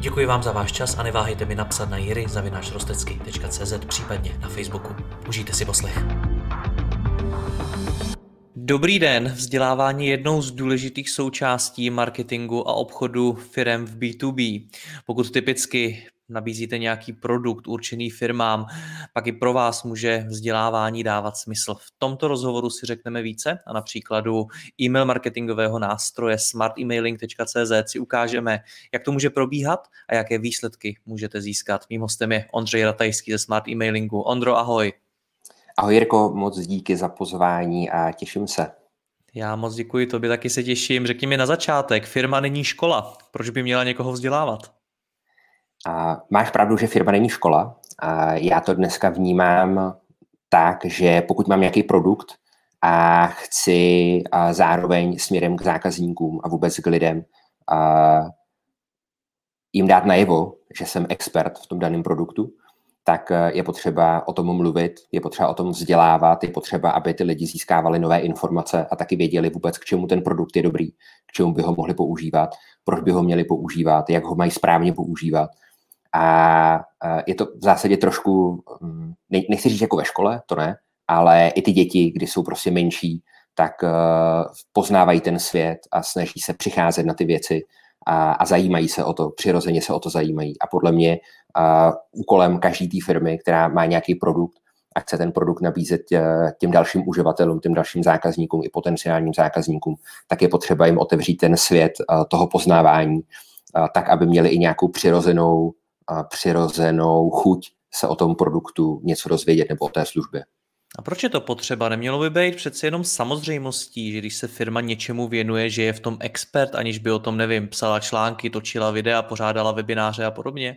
Děkuji vám za váš čas a neváhejte mi napsat na jiry.rostecky.cz případně na Facebooku. Užijte si poslech. Dobrý den, vzdělávání je jednou z důležitých součástí marketingu a obchodu firm v B2B. Pokud typicky nabízíte nějaký produkt určený firmám, pak i pro vás může vzdělávání dávat smysl. V tomto rozhovoru si řekneme více a na příkladu e-mail marketingového nástroje smartemailing.cz si ukážeme, jak to může probíhat a jaké výsledky můžete získat. Mým hostem je Ondřej Ratajský ze Smart Emailingu. Ondro, ahoj. Ahoj Jirko, moc díky za pozvání a těším se. Já moc děkuji, tobě taky se těším. Řekni mi na začátek, firma není škola. Proč by měla někoho vzdělávat? A máš pravdu, že firma není škola. A já to dneska vnímám tak, že pokud mám nějaký produkt a chci a zároveň směrem k zákazníkům a vůbec k lidem a jim dát najevo, že jsem expert v tom daném produktu, tak je potřeba o tom mluvit, je potřeba o tom vzdělávat, je potřeba, aby ty lidi získávali nové informace a taky věděli vůbec, k čemu ten produkt je dobrý, k čemu by ho mohli používat, proč by ho měli používat, jak ho mají správně používat a je to v zásadě trošku, mm, nechci říct jako ve škole, to ne, ale i ty děti, kdy jsou prostě menší, tak e, poznávají ten svět a snaží se přicházet na ty věci a, a zajímají se o to, přirozeně se o to zajímají. A podle mě a, úkolem každé té firmy, která má nějaký produkt a chce ten produkt nabízet e, těm dalším uživatelům, těm dalším zákazníkům i potenciálním zákazníkům, tak je potřeba jim otevřít ten svět toho poznávání, tak, aby měli i nějakou přirozenou přirozenou chuť se o tom produktu něco dozvědět nebo o té službě. A proč je to potřeba? Nemělo by být přece jenom samozřejmostí, že když se firma něčemu věnuje, že je v tom expert, aniž by o tom, nevím, psala články, točila videa, pořádala webináře a podobně?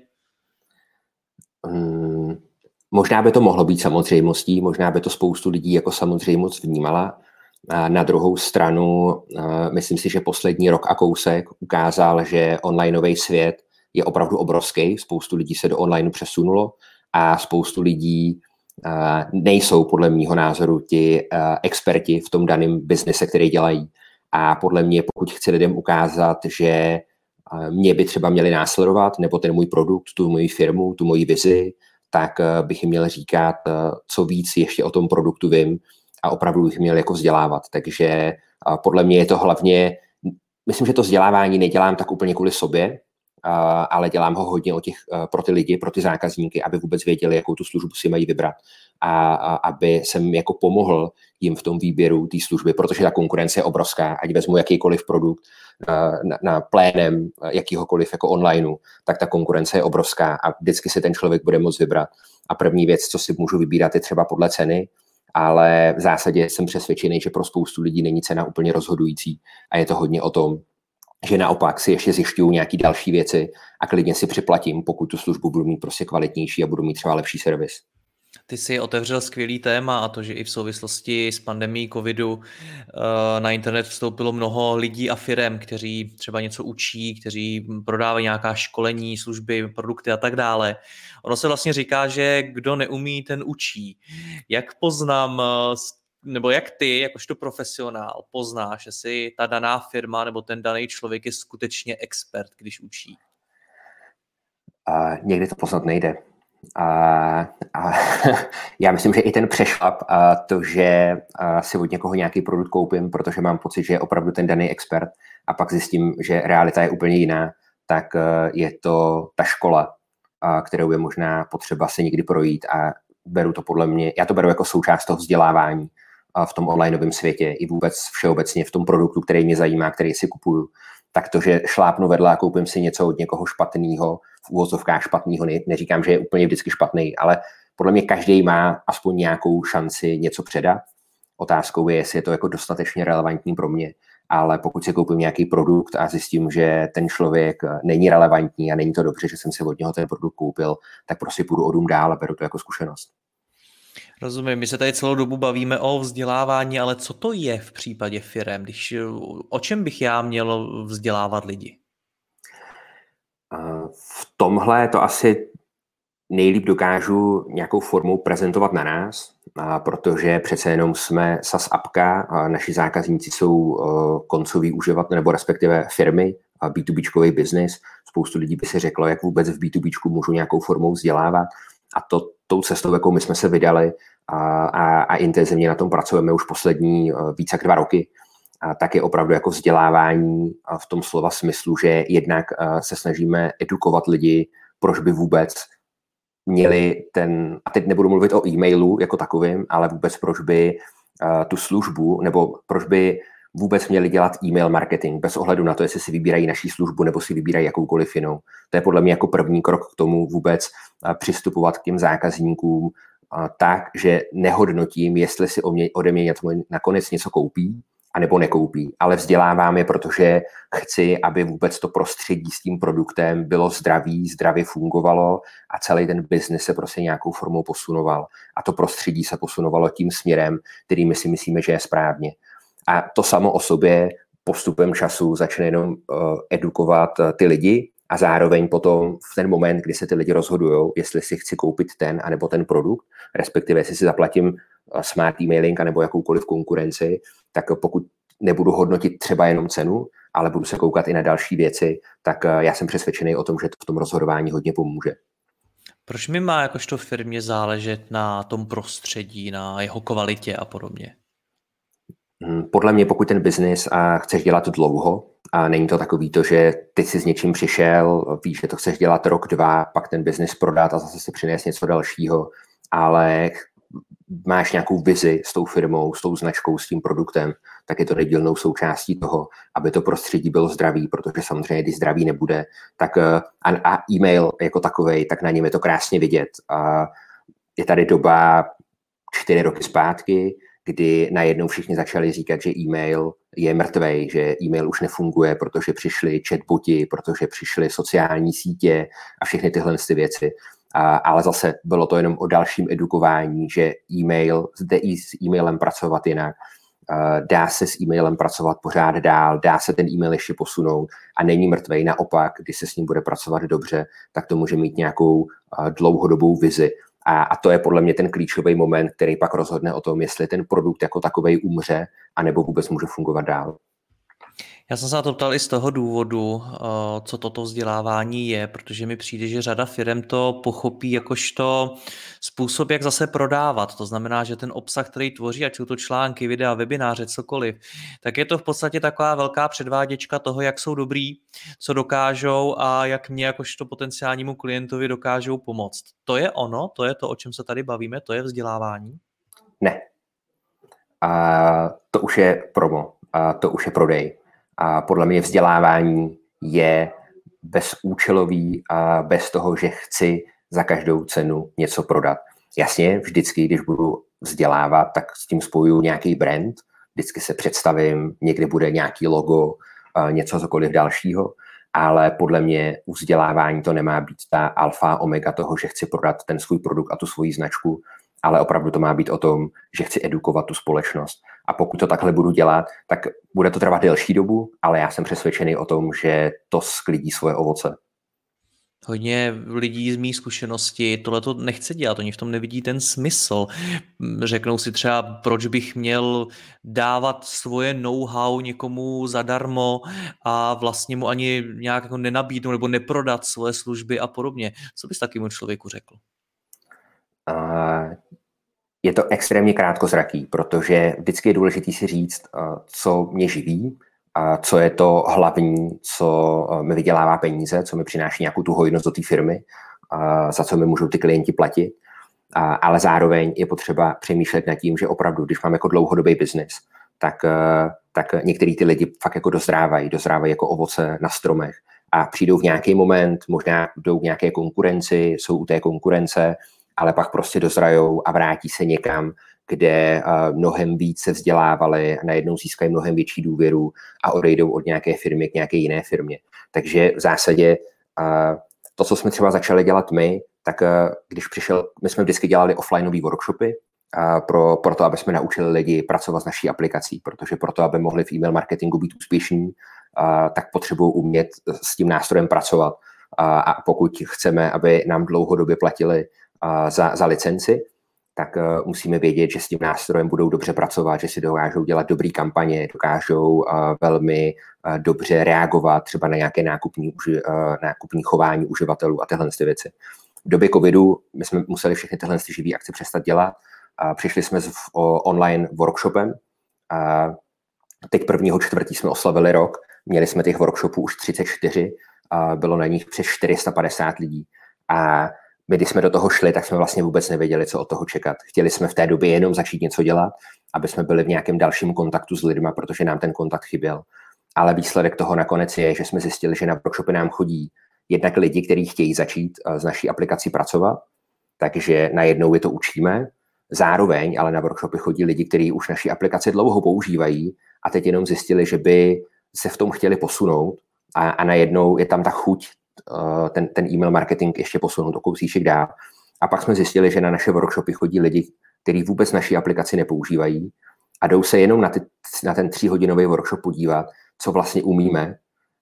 Hmm, možná by to mohlo být samozřejmostí, možná by to spoustu lidí jako samozřejmost vnímala. A na druhou stranu, myslím si, že poslední rok a kousek ukázal, že onlineový svět je opravdu obrovský. Spoustu lidí se do online přesunulo a spoustu lidí uh, nejsou podle mýho názoru ti uh, experti v tom daném biznise, který dělají. A podle mě, pokud chci lidem ukázat, že uh, mě by třeba měli následovat, nebo ten můj produkt, tu moji firmu, tu moji vizi, tak bych jim měl říkat, co víc ještě o tom produktu vím a opravdu bych měl jako vzdělávat. Takže podle mě je to hlavně, myslím, že to vzdělávání nedělám tak úplně kvůli sobě, ale dělám ho hodně o těch, pro ty lidi, pro ty zákazníky, aby vůbec věděli, jakou tu službu si mají vybrat a, a aby jsem jako pomohl jim v tom výběru té služby, protože ta konkurence je obrovská, ať vezmu jakýkoliv produkt na, na plénem jakýhokoliv jako onlineu, tak ta konkurence je obrovská a vždycky si ten člověk bude moct vybrat. A první věc, co si můžu vybírat, je třeba podle ceny, ale v zásadě jsem přesvědčený, že pro spoustu lidí není cena úplně rozhodující a je to hodně o tom, že naopak si ještě zjišťuju nějaké další věci a klidně si připlatím, pokud tu službu budu mít prostě kvalitnější a budu mít třeba lepší servis. Ty si otevřel skvělý téma a to, že i v souvislosti s pandemí covidu eh, na internet vstoupilo mnoho lidí a firem, kteří třeba něco učí, kteří prodávají nějaká školení, služby, produkty a tak dále. Ono se vlastně říká, že kdo neumí, ten učí. Jak poznám, eh, nebo jak ty, jakožto profesionál, poznáš, jestli ta daná firma nebo ten daný člověk je skutečně expert, když učí? A někdy to poznat nejde. A, a já myslím, že i ten přešlap a to, že a si od někoho nějaký produkt koupím, protože mám pocit, že je opravdu ten daný expert a pak zjistím, že realita je úplně jiná, tak e, je to ta škola, a kterou je možná potřeba se někdy projít a beru to podle mě, já to beru jako součást toho vzdělávání v tom onlineovém světě i vůbec všeobecně v tom produktu, který mě zajímá, který si kupuju. Tak to, že šlápnu vedle a koupím si něco od někoho špatného, v úvozovkách špatného, ne, neříkám, že je úplně vždycky špatný, ale podle mě každý má aspoň nějakou šanci něco předat. Otázkou je, jestli je to jako dostatečně relevantní pro mě ale pokud si koupím nějaký produkt a zjistím, že ten člověk není relevantní a není to dobře, že jsem si od něho ten produkt koupil, tak prostě půjdu o dům dál a beru to jako zkušenost. Rozumím, my se tady celou dobu bavíme o vzdělávání, ale co to je v případě firem? Když, o čem bych já měl vzdělávat lidi? V tomhle to asi nejlíp dokážu nějakou formou prezentovat na nás, protože přece jenom jsme SAS apka, naši zákazníci jsou koncoví uživatelé nebo respektive firmy, B2B business. Spoustu lidí by si řeklo, jak vůbec v B2B můžu nějakou formou vzdělávat. A to tou cestou, jakou my jsme se vydali a, a, a intenzivně na tom pracujeme už poslední více jak dva roky, a tak je opravdu jako vzdělávání v tom slova smyslu, že jednak se snažíme edukovat lidi, proč by vůbec měli ten, a teď nebudu mluvit o e-mailu jako takovým, ale vůbec proč by uh, tu službu, nebo proč by vůbec měli dělat e-mail marketing, bez ohledu na to, jestli si vybírají naší službu nebo si vybírají jakoukoliv jinou. To je podle mě jako první krok k tomu vůbec přistupovat k těm zákazníkům tak, že nehodnotím, jestli si ode mě nakonec něco koupí, anebo nekoupí, ale vzdělávám je, protože chci, aby vůbec to prostředí s tím produktem bylo zdravý, zdravě fungovalo a celý ten biznis se prostě nějakou formou posunoval. A to prostředí se posunovalo tím směrem, který my si myslíme, že je správně. A to samo o sobě postupem času začne jenom uh, edukovat uh, ty lidi a zároveň potom v ten moment, kdy se ty lidi rozhodují, jestli si chci koupit ten anebo ten produkt, respektive jestli si zaplatím smart emailing nebo jakoukoliv konkurenci, tak pokud nebudu hodnotit třeba jenom cenu, ale budu se koukat i na další věci, tak eh, já jsem přesvědčený o tom, že to v tom rozhodování hodně pomůže. Proč mi má jakožto firmě záležet na tom prostředí, na jeho kvalitě a podobně? Hmm, podle mě, pokud ten biznis a chceš dělat dlouho, a není to takový to, že ty si s něčím přišel, víš, že to chceš dělat rok, dva, pak ten biznis prodat a zase si přinést něco dalšího, ale máš nějakou vizi s tou firmou, s tou značkou, s tím produktem, tak je to nedílnou součástí toho, aby to prostředí bylo zdravý, protože samozřejmě, když zdravý nebude, tak eh, a, a e-mail jako takový, tak na něm je to krásně vidět. A je tady doba čtyři roky zpátky, kdy najednou všichni začali říkat, že e-mail je mrtvej, že e-mail už nefunguje, protože přišly chatboti, protože přišly sociální sítě a všechny tyhle ty věci. A, ale zase bylo to jenom o dalším edukování, že e-mail, zde i s e-mailem pracovat jinak, dá se s e-mailem pracovat pořád dál, dá se ten e-mail ještě posunout a není mrtvej. Naopak, když se s ním bude pracovat dobře, tak to může mít nějakou dlouhodobou vizi. A, a to je podle mě ten klíčový moment, který pak rozhodne o tom, jestli ten produkt jako takový umře, anebo vůbec může fungovat dál. Já jsem se na to ptal i z toho důvodu, eh, co toto vzdělávání je, protože mi přijde, že řada firm to pochopí jakožto způsob, jak zase prodávat. To znamená, že ten obsah, který tvoří, ať jsou to články, videa, webináře, cokoliv, tak je to v podstatě taková velká předváděčka toho, jak jsou dobrý, co dokážou a jak mě jakožto potenciálnímu klientovi dokážou pomoct. To je ono, to je to, o čem se tady bavíme, to je vzdělávání? Ne. A to už je promo, a to už je prodej a podle mě vzdělávání je bezúčelový a bez toho, že chci za každou cenu něco prodat. Jasně, vždycky, když budu vzdělávat, tak s tím spojuju nějaký brand, vždycky se představím, někdy bude nějaký logo, něco cokoliv dalšího, ale podle mě u vzdělávání to nemá být ta alfa omega toho, že chci prodat ten svůj produkt a tu svoji značku, ale opravdu to má být o tom, že chci edukovat tu společnost. A pokud to takhle budu dělat, tak bude to trvat delší dobu, ale já jsem přesvědčený o tom, že to sklidí svoje ovoce. Hodně lidí z mých zkušenosti tohle to nechce dělat, oni v tom nevidí ten smysl. Řeknou si třeba, proč bych měl dávat svoje know-how někomu zadarmo a vlastně mu ani nějak jako nenabídnout nebo neprodat svoje služby a podobně. Co bys takému člověku řekl? Je to extrémně krátkozraký, protože vždycky je důležité si říct, co mě živí, a co je to hlavní, co mi vydělává peníze, co mi přináší nějakou tu hojnost do té firmy, a za co mi můžou ty klienti platit. A, ale zároveň je potřeba přemýšlet nad tím, že opravdu, když mám jako dlouhodobý biznis, tak, tak některý ty lidi fakt jako dozrávají, dozrávají jako ovoce na stromech a přijdou v nějaký moment, možná jdou k nějaké konkurenci, jsou u té konkurence ale pak prostě dozrajou a vrátí se někam, kde mnohem víc se vzdělávali, najednou získají mnohem větší důvěru a odejdou od nějaké firmy k nějaké jiné firmě. Takže v zásadě to, co jsme třeba začali dělat my, tak když přišel, my jsme vždycky dělali offlineové workshopy, pro, pro to, aby jsme naučili lidi pracovat s naší aplikací, protože pro to, aby mohli v e-mail marketingu být úspěšní, tak potřebují umět s tím nástrojem pracovat. A pokud chceme, aby nám dlouhodobě platili za, za licenci, tak uh, musíme vědět, že s tím nástrojem budou dobře pracovat, že si dokážou dělat dobré kampaně, dokážou uh, velmi uh, dobře reagovat třeba na nějaké nákupní, nákupní chování uživatelů a tyhle věci. V době covidu my jsme museli všechny tyhle živé akce přestat dělat. Přišli jsme s online workshopem. Teď prvního čtvrtí jsme oslavili rok. Měli jsme těch workshopů už 34. Uh, bylo na nich přes 450 lidí. A my, když jsme do toho šli, tak jsme vlastně vůbec nevěděli, co od toho čekat. Chtěli jsme v té době jenom začít něco dělat, aby jsme byli v nějakém dalším kontaktu s lidmi, protože nám ten kontakt chyběl. Ale výsledek toho nakonec je, že jsme zjistili, že na workshopy nám chodí jednak lidi, kteří chtějí začít eh, s naší aplikací pracovat, takže najednou je to učíme. Zároveň ale na workshopy chodí lidi, kteří už naší aplikaci dlouho používají a teď jenom zjistili, že by se v tom chtěli posunout a, a najednou je tam ta chuť ten, ten e-mail marketing ještě posunout o kousíček dál. A pak jsme zjistili, že na naše workshopy chodí lidi, kteří vůbec naší aplikaci nepoužívají a jdou se jenom na, ty, na ten tříhodinový workshop podívat, co vlastně umíme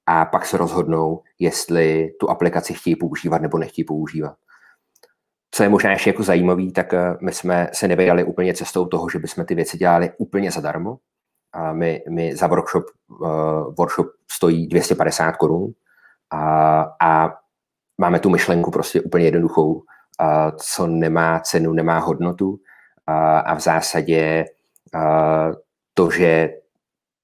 a pak se rozhodnou, jestli tu aplikaci chtějí používat nebo nechtějí používat. Co je možná ještě jako zajímavý, tak eh, my jsme se nevydali úplně cestou toho, že bychom ty věci dělali úplně zadarmo. A my, my za workshop, uh, workshop stojí 250 korun, a, a máme tu myšlenku prostě úplně jednoduchou, a co nemá cenu, nemá hodnotu. A, a v zásadě a, to, že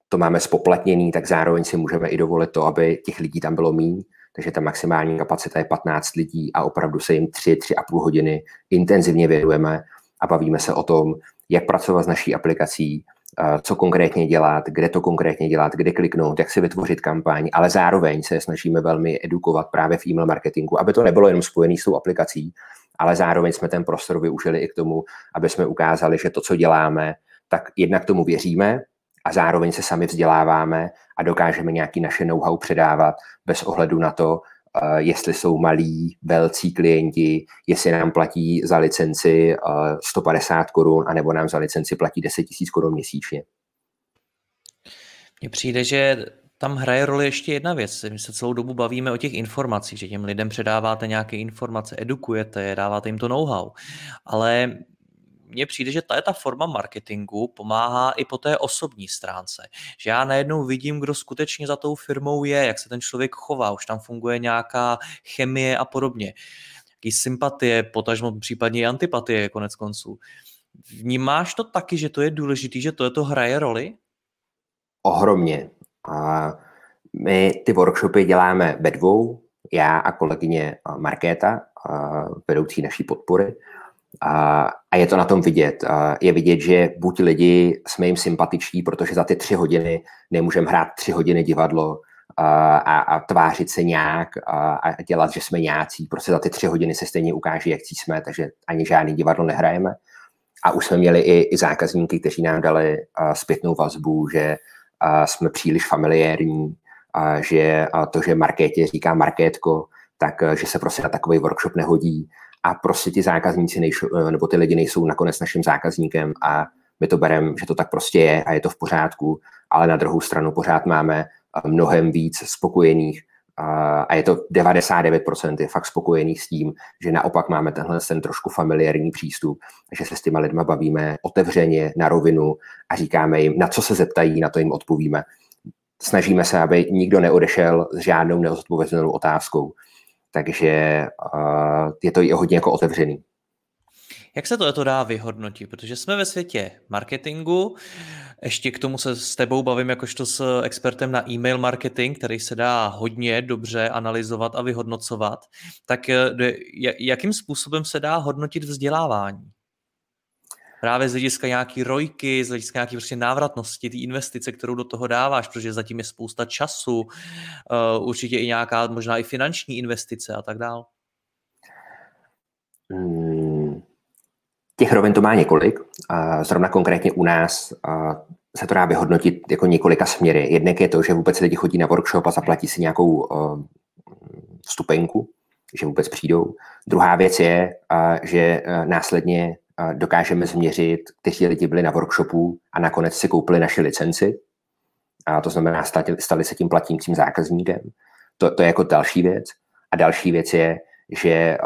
to máme spoplatněný, tak zároveň si můžeme i dovolit to, aby těch lidí tam bylo méně, takže ta maximální kapacita je 15 lidí a opravdu se jim 3, 3,5 hodiny intenzivně věnujeme a bavíme se o tom, jak pracovat s naší aplikací, co konkrétně dělat, kde to konkrétně dělat, kde kliknout, jak si vytvořit kampaň, ale zároveň se snažíme velmi edukovat právě v e-mail marketingu, aby to nebylo jenom spojené s tou aplikací, ale zároveň jsme ten prostor využili i k tomu, aby jsme ukázali, že to, co děláme, tak jednak tomu věříme a zároveň se sami vzděláváme a dokážeme nějaký naše know-how předávat bez ohledu na to, jestli jsou malí, velcí klienti, jestli nám platí za licenci 150 eh, korun, anebo nám za licenci platí 10 000 korun měsíčně. Mně přijde, že tam hraje roli ještě jedna věc. My se celou dobu bavíme o těch informacích, že těm lidem předáváte nějaké informace, edukujete je, dáváte jim to know-how. Ale mně přijde, že ta, ta forma marketingu pomáhá i po té osobní stránce. Že já najednou vidím, kdo skutečně za tou firmou je, jak se ten člověk chová, už tam funguje nějaká chemie a podobně. Jaký sympatie, potažmo případně i antipatie konec konců. Vnímáš to taky, že to je důležité, že to je to hraje roli? Ohromně. A my ty workshopy děláme ve dvou, já a kolegyně Markéta, vedoucí naší podpory. A, a je to na tom vidět. Je vidět, že buď lidi jsme jim sympatiční, protože za ty tři hodiny nemůžeme hrát tři hodiny divadlo a, a, tvářit se nějak a, a dělat, že jsme nějací. Prostě za ty tři hodiny se stejně ukáže, jak jsme, takže ani žádný divadlo nehrajeme. A už jsme měli i, i zákazníky, kteří nám dali zpětnou vazbu, že jsme příliš familiérní, že to, že Markétě říká Markétko, tak že se prostě na takový workshop nehodí a prostě ti zákazníci nejsou, eh, nebo ty lidi nejsou nakonec naším zákazníkem a my to bereme, že to tak prostě je a je to v pořádku, ale na druhou stranu pořád máme eh, mnohem víc spokojených a je to 99% je fakt spokojených s tím, že naopak máme tenhle ten trošku familiární přístup, že se s těma lidma bavíme otevřeně, na rovinu a říkáme jim, na co se zeptají, na to jim odpovíme. Snažíme se, aby nikdo neodešel s žádnou neodpovězenou otázkou takže je to i hodně jako otevřený. Jak se to, to dá vyhodnotit? Protože jsme ve světě marketingu, ještě k tomu se s tebou bavím jakožto s expertem na e-mail marketing, který se dá hodně dobře analyzovat a vyhodnocovat. Tak eh, jakým způsobem se dá hodnotit vzdělávání? Právě z hlediska nějaký rojky, z hlediska nějaký prostě návratnosti, ty investice, kterou do toho dáváš, protože zatím je spousta času, uh, určitě i nějaká možná i finanční investice a tak dál. Hmm. Těch rovin to má několik. Zrovna konkrétně u nás se to dá vyhodnotit jako několika směry. Jednek je to, že vůbec lidi chodí na workshop a zaplatí si nějakou vstupenku, že vůbec přijdou. Druhá věc je, že následně dokážeme změřit, kteří lidi byli na workshopu a nakonec si koupili naši licenci. A to znamená, stali, se tím platícím zákazníkem. To, to je jako další věc. A další věc je, že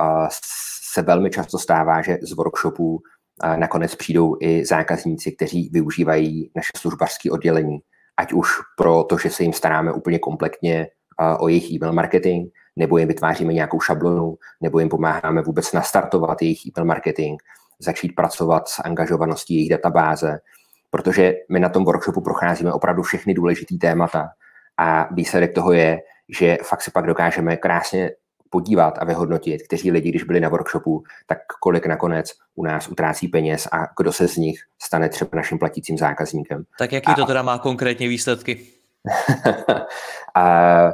se velmi často stává, že z workshopů nakonec přijdou i zákazníci, kteří využívají naše službařské oddělení. Ať už pro to, že se jim staráme úplně kompletně o jejich e-mail marketing, nebo jim vytváříme nějakou šablonu, nebo jim pomáháme vůbec nastartovat jejich e-mail marketing, začít pracovat s angažovaností jejich databáze, protože my na tom workshopu procházíme opravdu všechny důležité témata a výsledek toho je, že fakt si pak dokážeme krásně podívat a vyhodnotit, kteří lidi, když byli na workshopu, tak kolik nakonec u nás utrácí peněz a kdo se z nich stane třeba naším platícím zákazníkem. Tak jaký a... to teda má konkrétně výsledky? a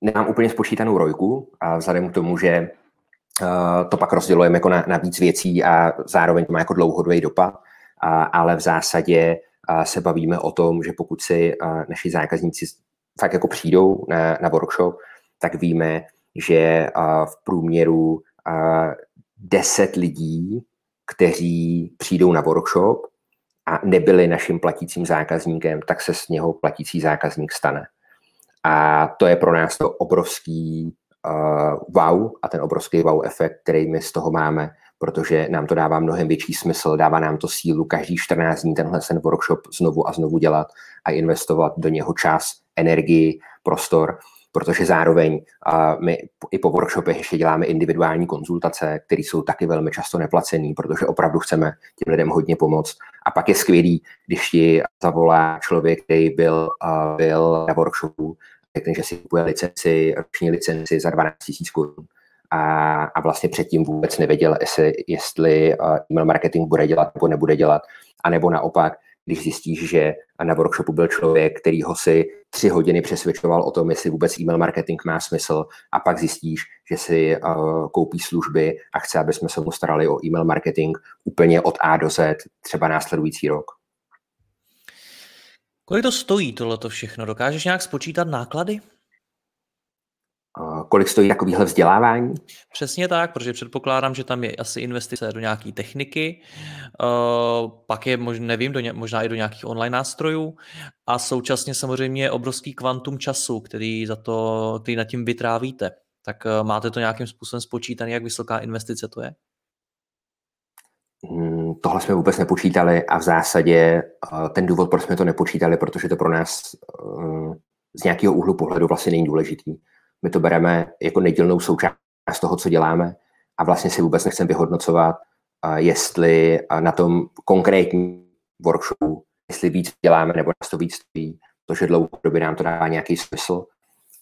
nemám úplně spočítanou rojku a vzhledem k tomu, že to pak rozdělujeme jako na, na víc věcí a zároveň to má jako dlouhodobý dopad, a, ale v zásadě uh, se bavíme o tom, že pokud si uh, naši zákazníci fakt jako přijdou na, na workshop, tak víme, že v průměru 10 lidí, kteří přijdou na workshop a nebyli naším platícím zákazníkem, tak se z něho platící zákazník stane. A to je pro nás to obrovský wow a ten obrovský wow efekt, který my z toho máme, protože nám to dává mnohem větší smysl, dává nám to sílu každý 14 dní tenhle ten workshop znovu a znovu dělat a investovat do něho čas, energii, prostor protože zároveň uh, my i po workshopech ještě děláme individuální konzultace, které jsou taky velmi často neplacené, protože opravdu chceme těm lidem hodně pomoct. A pak je skvělý, když ti zavolá člověk, který byl, uh, byl na workshopu, řekne, že si kupuje licenci, roční licenci za 12 000 korun. A, a vlastně předtím vůbec nevěděl, jestli, jestli email marketing bude dělat nebo nebude dělat. A nebo naopak, když zjistíš, že na workshopu byl člověk, který ho si tři hodiny přesvědčoval o tom, jestli vůbec e-mail marketing má smysl a pak zjistíš, že si uh, koupí služby a chce, aby jsme se mu starali o e-mail marketing úplně od A do Z, třeba následující rok. Kolik to stojí tohleto všechno? Dokážeš nějak spočítat náklady? kolik stojí takovýhle vzdělávání? Přesně tak, protože předpokládám, že tam je asi investice do nějaké techniky, pak je, nevím, do, možná i do nějakých online nástrojů a současně samozřejmě je obrovský kvantum času, který za to, který nad tím vytrávíte. Tak e, máte to nějakým způsobem spočítané, jak vysoká investice to je? Hmm, tohle jsme vůbec nepočítali a v zásadě e, ten důvod, proč jsme to nepočítali, protože to pro nás e, z nějakého úhlu pohledu vlastně není důležitý my to bereme jako nedílnou součást toho, co děláme a vlastně si vůbec nechceme vyhodnocovat, jestli na tom konkrétním workshopu, jestli víc děláme nebo nás to víc stojí, protože dlouhodobě nám to dává nějaký smysl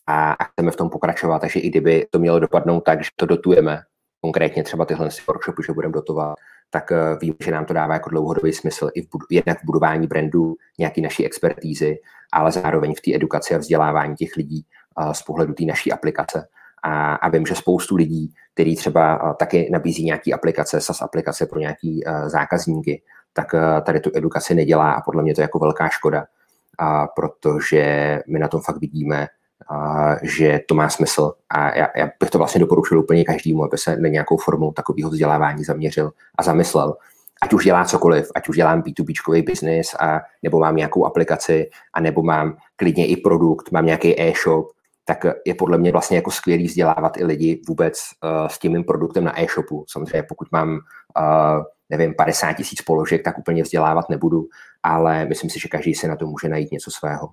a, a chceme v tom pokračovat. Takže i kdyby to mělo dopadnout tak, že to dotujeme, konkrétně třeba tyhle workshopy, že budeme dotovat, tak uh, vím, že nám to dává jako dlouhodobý smysl i v jednak v budování brandu, nějaký naší expertízy, ale zároveň v té edukaci a vzdělávání těch lidí z pohledu té naší aplikace. A, a vím, že spoustu lidí, který třeba taky nabízí nějaký aplikace, SAS aplikace pro nějaký zákazníky, tak tady tu edukaci nedělá a podle mě to je jako velká škoda, a protože my na tom fakt vidíme, a, že to má smysl a já, já bych to vlastně doporučil úplně každému, aby se na nějakou formu takového vzdělávání zaměřil a zamyslel, ať už dělá cokoliv, ať už dělám B2B business, a, nebo mám nějakou aplikaci, a nebo mám klidně i produkt, mám nějaký e-shop, tak je podle mě vlastně jako skvělý vzdělávat i lidi vůbec uh, s tím mým produktem na e-shopu. Samozřejmě pokud mám, uh, nevím, 50 tisíc položek, tak úplně vzdělávat nebudu, ale myslím si, že každý si na to může najít něco svého.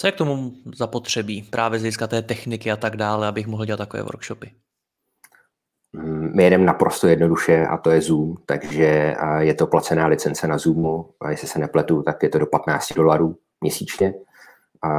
Co je k tomu zapotřebí právě z hlediska té techniky a tak dále, abych mohl dělat takové workshopy? Mm, my jedeme naprosto jednoduše a to je Zoom, takže je to placená licence na Zoomu a jestli se nepletu, tak je to do 15 dolarů měsíčně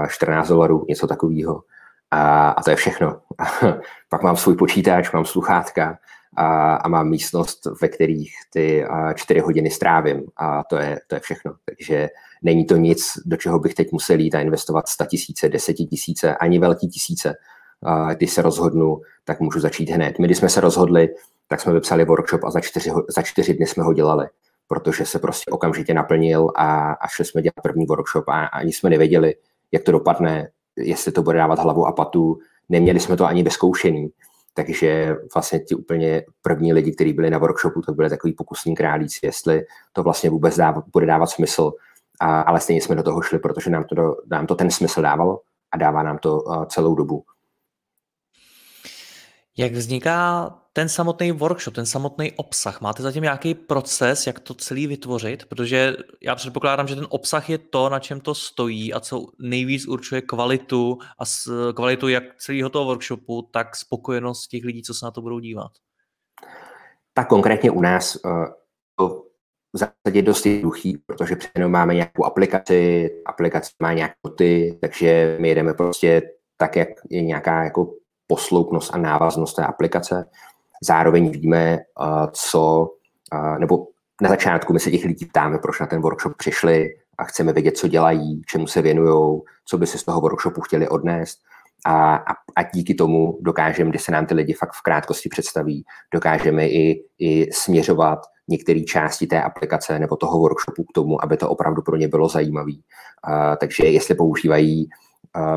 14 dolarů, něco takového. A, a to je všechno. Pak mám svůj počítač, mám sluchátka a, a mám místnost, ve kterých ty čtyři hodiny strávím a to je, to je všechno. Takže není to nic, do čeho bych teď musel jít a investovat 100 tisíce, 10 tisíce, ani velký tisíce. A když se rozhodnu, tak můžu začít hned. My, když jsme se rozhodli, tak jsme vypsali workshop a za čtyři, za čtyři dny jsme ho dělali, protože se prostě okamžitě naplnil a, a šli jsme dělat první workshop a, a ani jsme nevěděli, jak to dopadne, jestli to bude dávat hlavu a patu. Neměli jsme to ani vyzkoušený, takže vlastně ti úplně první lidi, kteří byli na workshopu, to byly takový pokusní králíci, jestli to vlastně vůbec dáv, bude dávat smysl. A, ale stejně jsme do toho šli, protože nám to, nám to ten smysl dávalo a dává nám to uh, celou dobu. Jak vzniká ten samotný workshop, ten samotný obsah? Máte zatím nějaký proces, jak to celý vytvořit? Protože já předpokládám, že ten obsah je to, na čem to stojí a co nejvíc určuje kvalitu a kvalitu jak celého toho workshopu, tak spokojenost těch lidí, co se na to budou dívat. Tak konkrétně u nás uh, to v zásadě dost jednoduchý, protože přece máme nějakou aplikaci, aplikace má nějaké noty, takže my jedeme prostě tak, jak je nějaká jako posloupnost a návaznost té aplikace. Zároveň víme, co, nebo na začátku my se těch lidí ptáme, proč na ten workshop přišli a chceme vědět, co dělají, čemu se věnují, co by si z toho workshopu chtěli odnést. A, a, a díky tomu dokážeme, když se nám ty lidi fakt v krátkosti představí, dokážeme i, i směřovat některé části té aplikace nebo toho workshopu k tomu, aby to opravdu pro ně bylo zajímavé. takže jestli používají,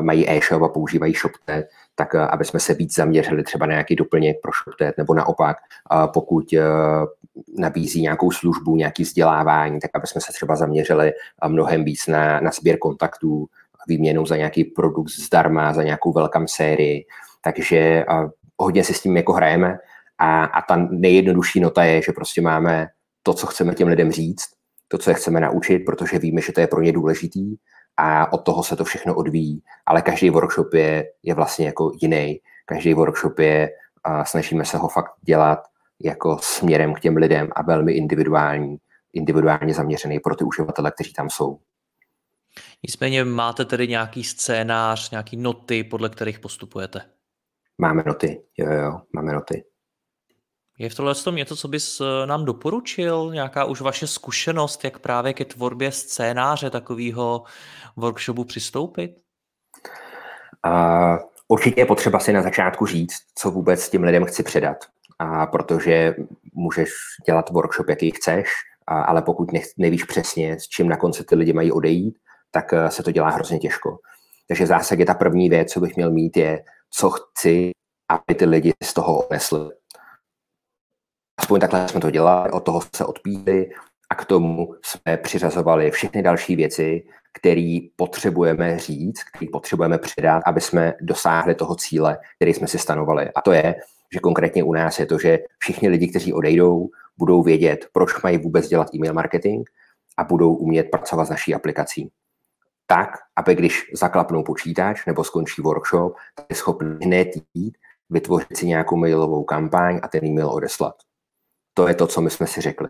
mají e-shop a používají ShopTet, tak aby jsme se víc zaměřili třeba na nějaký doplněk pro ShopTet, nebo naopak, pokud uh, nabízí nějakou službu, nějaký vzdělávání, tak aby jsme se třeba zaměřili mnohem víc na, na sběr kontaktů, výměnou za nějaký produkt zdarma, za nějakou velkám sérii. Takže hodně si s tím jako hrajeme a, a ta nejjednodušší nota je, že prostě máme to, co chceme těm lidem říct, to, co je chceme naučit, protože víme, že to je pro ně důležitý a od toho se to všechno odvíjí. Ale každý workshop je, je vlastně jako jiný. Každý workshop je, a snažíme se ho fakt dělat jako směrem k těm lidem a velmi individuální, individuálně zaměřený pro ty uživatele, kteří tam jsou. Nicméně máte tedy nějaký scénář, nějaký noty, podle kterých postupujete? Máme noty, jo, jo, máme noty. Je v tohle tom něco, co bys eh, nám doporučil? Nějaká už vaše zkušenost, jak právě ke tvorbě scénáře takového workshopu přistoupit? Uh, určitě je potřeba si na začátku říct, co vůbec tím lidem chci předat. A protože můžeš dělat workshop, jaký chceš, a, ale pokud nech, nevíš přesně, s čím na konci ty lidi mají odejít, tak uh, se to dělá hrozně těžko. Takže v zásadě ta první věc, co bych měl mít, je, co chci, aby ty lidi z toho odnesli Aspoň takhle jsme to dělali, od toho se odpíli a k tomu jsme přiřazovali všechny další věci, které potřebujeme říct, které potřebujeme předat, aby jsme dosáhli toho cíle, který jsme si stanovali. A to je, že konkrétně u nás je to, že všichni lidi, kteří odejdou, budou vědět, proč mají vůbec dělat e-mail marketing a budou umět pracovat s naší aplikací. Tak, aby když zaklapnou počítač nebo skončí workshop, tak je schopný hned jít, vytvořit si nějakou mailovou kampaň a ten e-mail odeslat. To je to, co my jsme si řekli.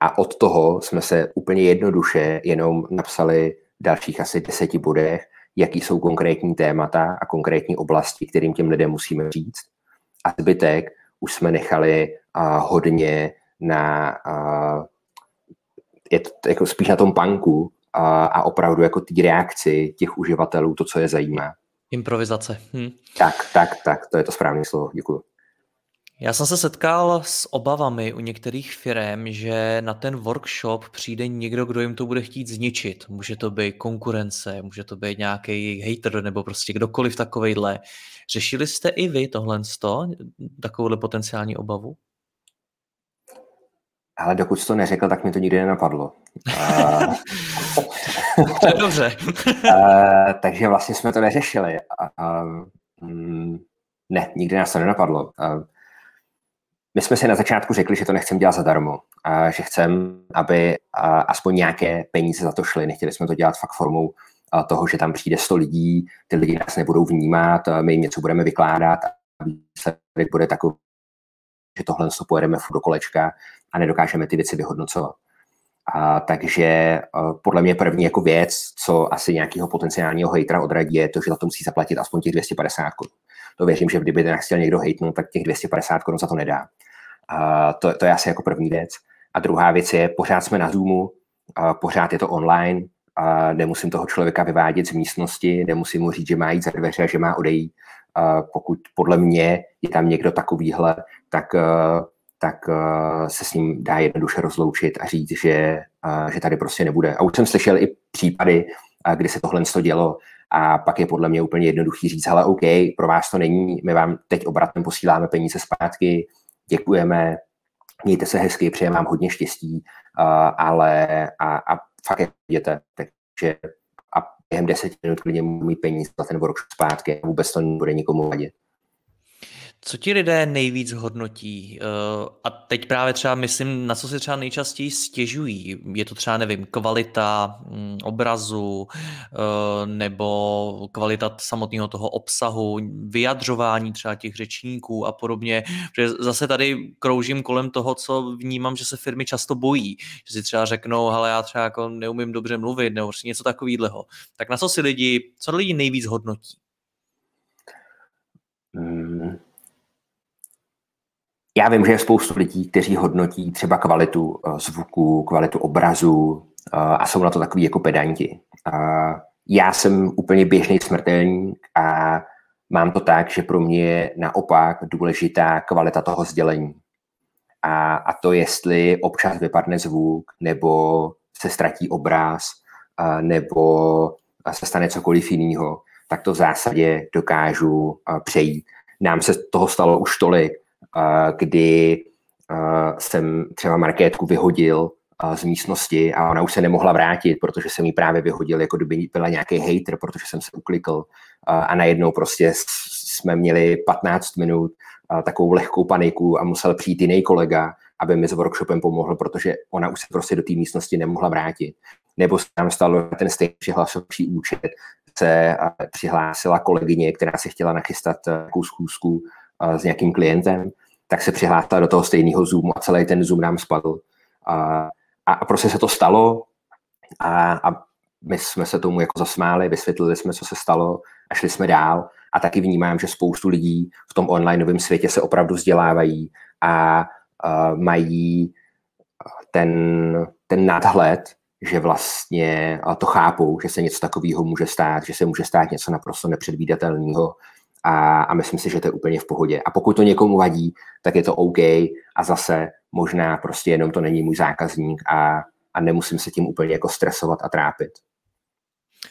A od toho jsme se úplně jednoduše jenom napsali dalších asi deseti bodech, jaký jsou konkrétní témata a konkrétní oblasti, kterým těm lidem musíme říct. A zbytek už jsme nechali uh, hodně na uh, je to jako spíš na tom panku uh, a opravdu jako ty reakci těch uživatelů, to, co je zajímá. Improvizace. Hm. Tak, tak, tak, to je to správné slovo, děkuji. Já jsem se setkal s obavami u některých firm, že na ten workshop přijde někdo, kdo jim to bude chtít zničit. Může to být konkurence, může to být nějaký hater nebo prostě kdokoliv takovejhle. Řešili jste i vy tohle, takovouhle potenciální obavu? Ale dokud to neřekl, tak mi to nikdy nenapadlo. to je dobře. takže vlastně jsme to neřešili. Mm, ne, nikdy nás to nenapadlo my jsme si na začátku řekli, že to nechceme dělat zadarmo, a že chceme, aby aspoň nějaké peníze za to šly. Nechtěli jsme to dělat fakt formou toho, že tam přijde 100 lidí, ty lidi nás nebudou vnímat, my jim něco budeme vykládat a výsledek bude takový, že tohle pojedeme furt do kolečka a nedokážeme ty věci vyhodnocovat. A, takže a, podle mě první jako věc, co asi nějakého potenciálního hejtra odradí, je to, že za to musí zaplatit aspoň těch 250 korun. To věřím, že kdyby ten chtěl někdo hejtnout, tak těch 250 korun za to nedá. A to, to je asi jako první věc. A druhá věc je, pořád jsme na Zoomu, a pořád je to online, a nemusím toho člověka vyvádět z místnosti, nemusím mu říct, že má jít za dveře že má odejít. A pokud podle mě je tam někdo takovýhle, tak, tak se s ním dá jednoduše rozloučit a říct, že, že tady prostě nebude. A už jsem slyšel i případy, kdy se tohle dělo a pak je podle mě úplně jednoduchý říct, ale OK, pro vás to není, my vám teď obratem posíláme peníze zpátky, děkujeme, mějte se hezky, přejeme vám hodně štěstí, uh, ale a, a fakt je jděte, takže a během deseti minut klidně mít peníze za ten workshop zpátky, vůbec to nebude nikomu vadit. Co ti lidé nejvíc hodnotí? Eh, a teď právě třeba myslím, na co si třeba nejčastěji stěžují. Je to třeba, nevím, kvalita mm, obrazu eh, nebo kvalita samotného toho obsahu, vyjadřování třeba těch řečníků a podobně. Protože zase tady kroužím kolem toho, co vnímám, že se firmy často bojí. Že si třeba řeknou, ale já třeba jako neumím dobře mluvit nebo prostě něco takového. Tak na co si lidi, co lidi nejvíc hodnotí? Hmm já vím, že je spoustu lidí, kteří hodnotí třeba kvalitu eh, zvuku, kvalitu obrazu eh, a jsou na to takový jako pedanti. Já jsem úplně běžný smrtelník a mám to tak, že pro mě je naopak důležitá kvalita toho sdělení. A, a to, jestli občas vypadne zvuk, nebo se ztratí obraz, a, nebo se stane cokoliv jiného, tak to v zásadě dokážu přejít. Nám se toho stalo už tolik, kdy jsem třeba Markétku vyhodil z místnosti a ona už se nemohla vrátit, protože jsem jí právě vyhodil, jako kdyby byla nějaký hater, protože jsem se uklikl a najednou prostě jsme měli 15 minut takovou lehkou paniku a musel přijít jiný kolega, aby mi s workshopem pomohl, protože ona už se prostě do té místnosti nemohla vrátit. Nebo se tam stalo ten stejný přihlasovací účet, se přihlásila kolegyně, která si chtěla nachystat takovou schůzku s nějakým klientem tak se přihlásila do toho stejného Zoomu a celý ten Zoom nám spadl. A, a prostě se to stalo a, a my jsme se tomu jako zasmáli, vysvětlili jsme, co se stalo a šli jsme dál. A taky vnímám, že spoustu lidí v tom onlineovém světě se opravdu vzdělávají a uh, mají ten, ten nadhled, že vlastně to chápou, že se něco takového může stát, že se může stát něco naprosto nepředvídatelného a, a myslím si, že to je úplně v pohodě. A pokud to někomu vadí, tak je to OK a zase možná prostě jenom to není můj zákazník a, a nemusím se tím úplně jako stresovat a trápit.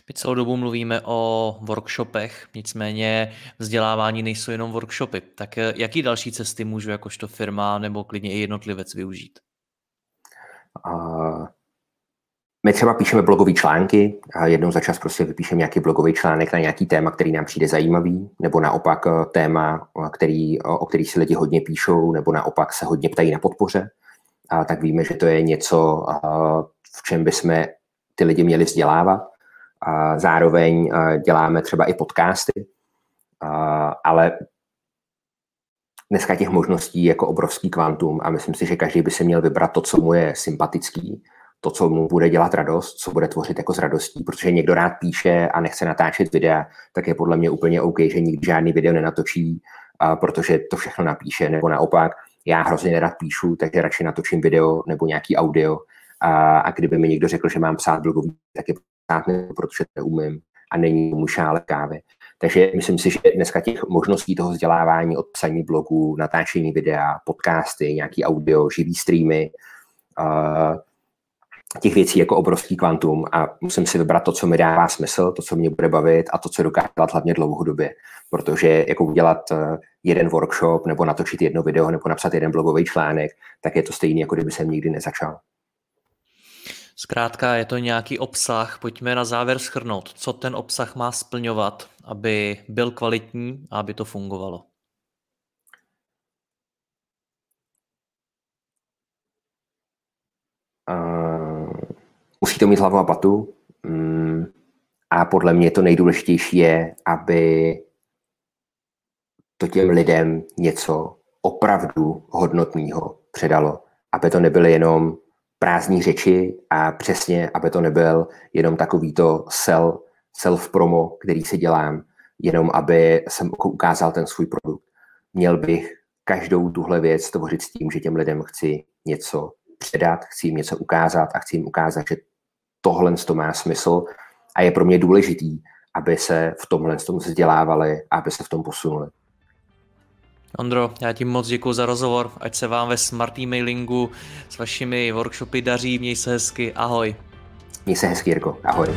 My celou dobu mluvíme o workshopech, nicméně vzdělávání nejsou jenom workshopy. Tak eh, jaký další cesty můžu jakožto firma nebo klidně i jednotlivec využít? Uh, my třeba píšeme blogové články a jednou za čas prostě vypíšeme nějaký blogový článek na nějaký téma, který nám přijde zajímavý, nebo naopak eh, téma, eh, který, o který si lidi hodně píšou, nebo naopak se hodně ptají na podpoře. A tak víme, že to je něco, eh, v čem bychom ty lidi měli vzdělávat. A zároveň děláme třeba i podcasty, ale dneska těch možností je jako obrovský kvantum a myslím si, že každý by se měl vybrat to, co mu je sympatický to, co mu bude dělat radost, co bude tvořit jako s radostí, protože někdo rád píše a nechce natáčet videa, tak je podle mě úplně OK, že nikdy žádný video nenatočí, a protože to všechno napíše, nebo naopak, já hrozně nerad píšu, takže radši natočím video nebo nějaký audio a, a kdyby mi někdo řekl, že mám psát blogový, tak je psát ne, protože to neumím a není mu šále kávy. Takže myslím si, že dneska těch možností toho vzdělávání od psaní blogu, natáčení videa, podcasty, nějaký audio, živý streamy, uh, těch věcí jako obrovský kvantum a musím si vybrat to, co mi dává smysl, to, co mě bude bavit a to, co dokáže dělat hlavně dlouhodobě. Protože jako udělat eh, jeden workshop nebo natočit jedno video nebo napsat jeden blogový článek, tak je to stejný, jako kdyby jsem nikdy nezačal. Zkrátka je to nějaký obsah. Pojďme na závěr schrnout, co ten obsah má splňovat, aby byl kvalitní a aby to fungovalo. Musí to mít hlavu a patu. Mm, a podle mě to nejdůležitější je, aby to těm lidem něco opravdu hodnotného předalo. Aby to nebyly jenom prázdní řeči a přesně, aby to nebyl jenom takovýto sell, self-promo, který si dělám, jenom aby jsem ukázal ten svůj produkt. Měl bych každou tuhle věc tvořit s tím, že těm lidem chci něco předat, chci jim něco ukázat a chci jim ukázat, že tohle to má smysl a je pro mě důležitý, aby se v tomhle tom vzdělávali a aby se v tom posunuli. Ondro, já ti moc děkuji za rozhovor, ať se vám ve smart e-mailingu s vašimi workshopy daří, měj se hezky, ahoj. Měj se hezky, Jirko, ahoj.